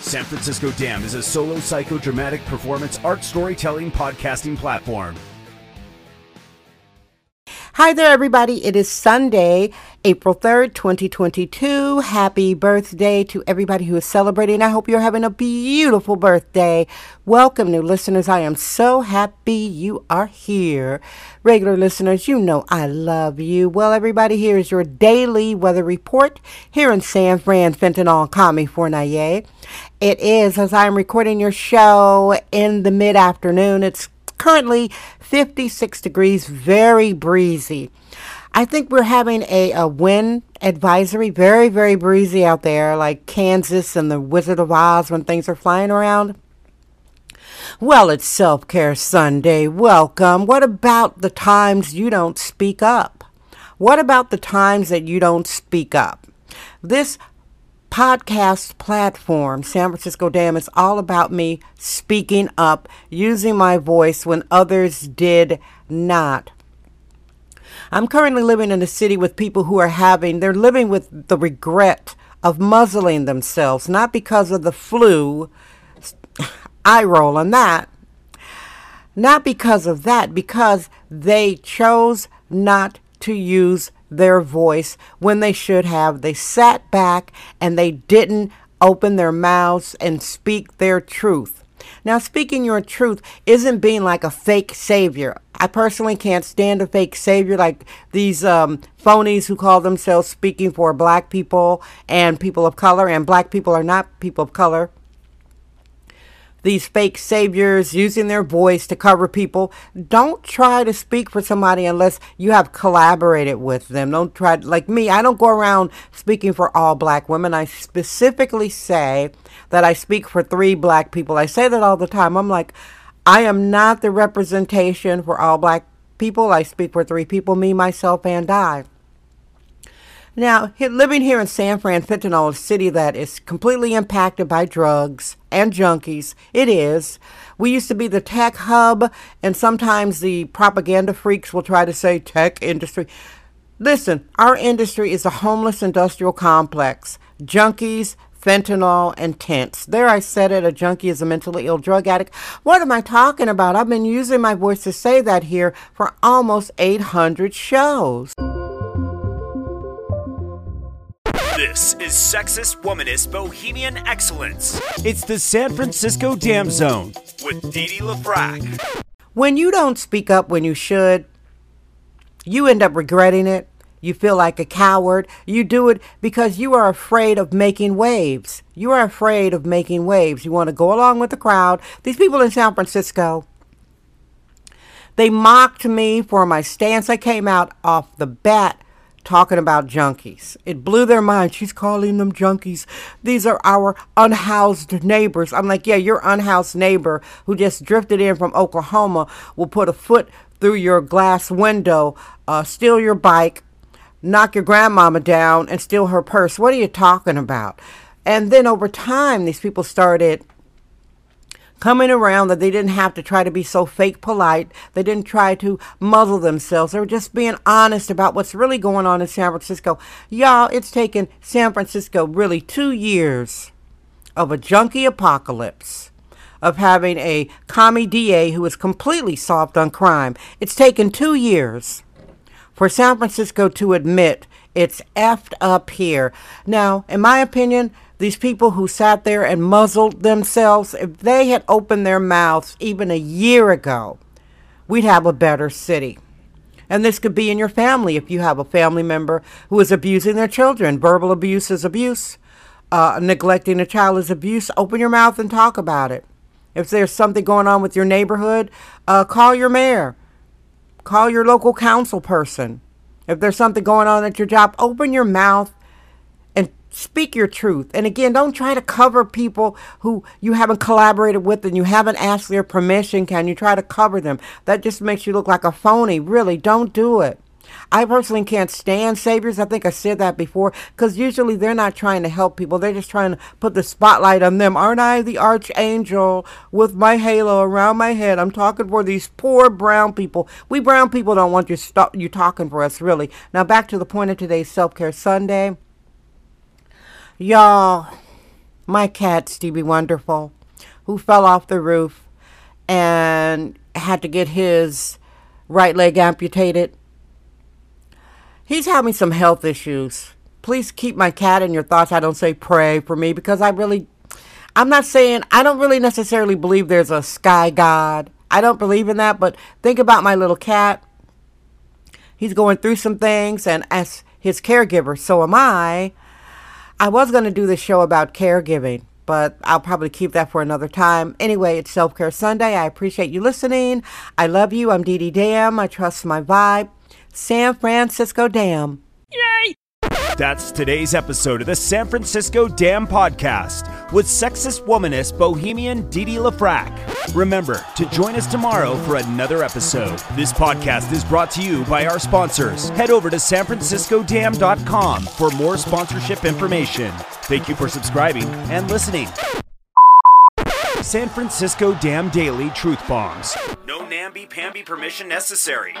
San Francisco Dam is a solo psychodramatic performance art storytelling podcasting platform. Hi there, everybody. It is Sunday, April 3rd, 2022. Happy birthday to everybody who is celebrating. I hope you're having a beautiful birthday. Welcome, new listeners. I am so happy you are here. Regular listeners, you know I love you. Well, everybody, here is your daily weather report here in San Fran, Fentanyl, Kami, Fournier. It is, as I'm recording your show in the mid afternoon, it's currently 56 degrees, very breezy. I think we're having a, a wind advisory, very, very breezy out there, like Kansas and the Wizard of Oz when things are flying around. Well, it's Self Care Sunday. Welcome. What about the times you don't speak up? What about the times that you don't speak up? This podcast platform, San Francisco Dam, is all about me speaking up, using my voice when others did not. I'm currently living in a city with people who are having, they're living with the regret of muzzling themselves, not because of the flu. I roll on that. Not because of that, because they chose not to use their voice when they should have. They sat back and they didn't open their mouths and speak their truth. Now, speaking your truth isn't being like a fake savior. I personally can't stand a fake savior like these um, phonies who call themselves speaking for black people and people of color, and black people are not people of color these fake saviors using their voice to cover people. Don't try to speak for somebody unless you have collaborated with them. Don't try, like me, I don't go around speaking for all black women. I specifically say that I speak for three black people. I say that all the time. I'm like, I am not the representation for all black people. I speak for three people me, myself, and I. Now, living here in San Fran, Fentanyl, a city that is completely impacted by drugs and junkies, it is. We used to be the tech hub, and sometimes the propaganda freaks will try to say tech industry. Listen, our industry is a homeless industrial complex. Junkies, fentanyl, and tents. There I said it, a junkie is a mentally ill drug addict. What am I talking about? I've been using my voice to say that here for almost 800 shows. This is Sexist Womanist Bohemian Excellence. It's the San Francisco Dam Zone with Dee Dee LaFrac. When you don't speak up when you should, you end up regretting it. You feel like a coward. You do it because you are afraid of making waves. You are afraid of making waves. You want to go along with the crowd. These people in San Francisco, they mocked me for my stance. I came out off the bat talking about junkies. It blew their mind. She's calling them junkies. These are our unhoused neighbors. I'm like, yeah, your unhoused neighbor who just drifted in from Oklahoma will put a foot through your glass window, uh, steal your bike, knock your grandmama down, and steal her purse. What are you talking about? And then over time, these people started coming around that they didn't have to try to be so fake polite. They didn't try to muzzle themselves. They were just being honest about what's really going on in San Francisco. Y'all, it's taken San Francisco really two years of a junkie apocalypse, of having a commie DA who is completely soft on crime. It's taken two years for San Francisco to admit it's effed up here. Now, in my opinion, these people who sat there and muzzled themselves, if they had opened their mouths even a year ago, we'd have a better city. And this could be in your family if you have a family member who is abusing their children. Verbal abuse is abuse. Uh, neglecting a child is abuse. Open your mouth and talk about it. If there's something going on with your neighborhood, uh, call your mayor. Call your local council person. If there's something going on at your job, open your mouth speak your truth. And again, don't try to cover people who you haven't collaborated with and you haven't asked their permission. Can you try to cover them? That just makes you look like a phony. Really, don't do it. I personally can't stand saviors. I think I said that before because usually they're not trying to help people. They're just trying to put the spotlight on them. Aren't I the archangel with my halo around my head? I'm talking for these poor brown people. We brown people don't want you stop you talking for us really. Now back to the point of today's self-care Sunday. Y'all, my cat Stevie Wonderful, who fell off the roof and had to get his right leg amputated He's having some health issues. Please keep my cat in your thoughts. I don't say pray for me because I really, I'm not saying, I don't really necessarily believe there's a sky god. I don't believe in that, but think about my little cat. He's going through some things, and as his caregiver, so am I. I was going to do the show about caregiving, but I'll probably keep that for another time. Anyway, it's Self Care Sunday. I appreciate you listening. I love you. I'm Dee Dee Dam. I trust my vibe. San Francisco Dam. Yay! That's today's episode of the San Francisco Dam Podcast with sexist womanist bohemian Dee Dee LaFrac. Remember to join us tomorrow for another episode. This podcast is brought to you by our sponsors. Head over to sanfranciscodam.com for more sponsorship information. Thank you for subscribing and listening. San Francisco Dam Daily Truth Bombs. No namby-pamby permission necessary.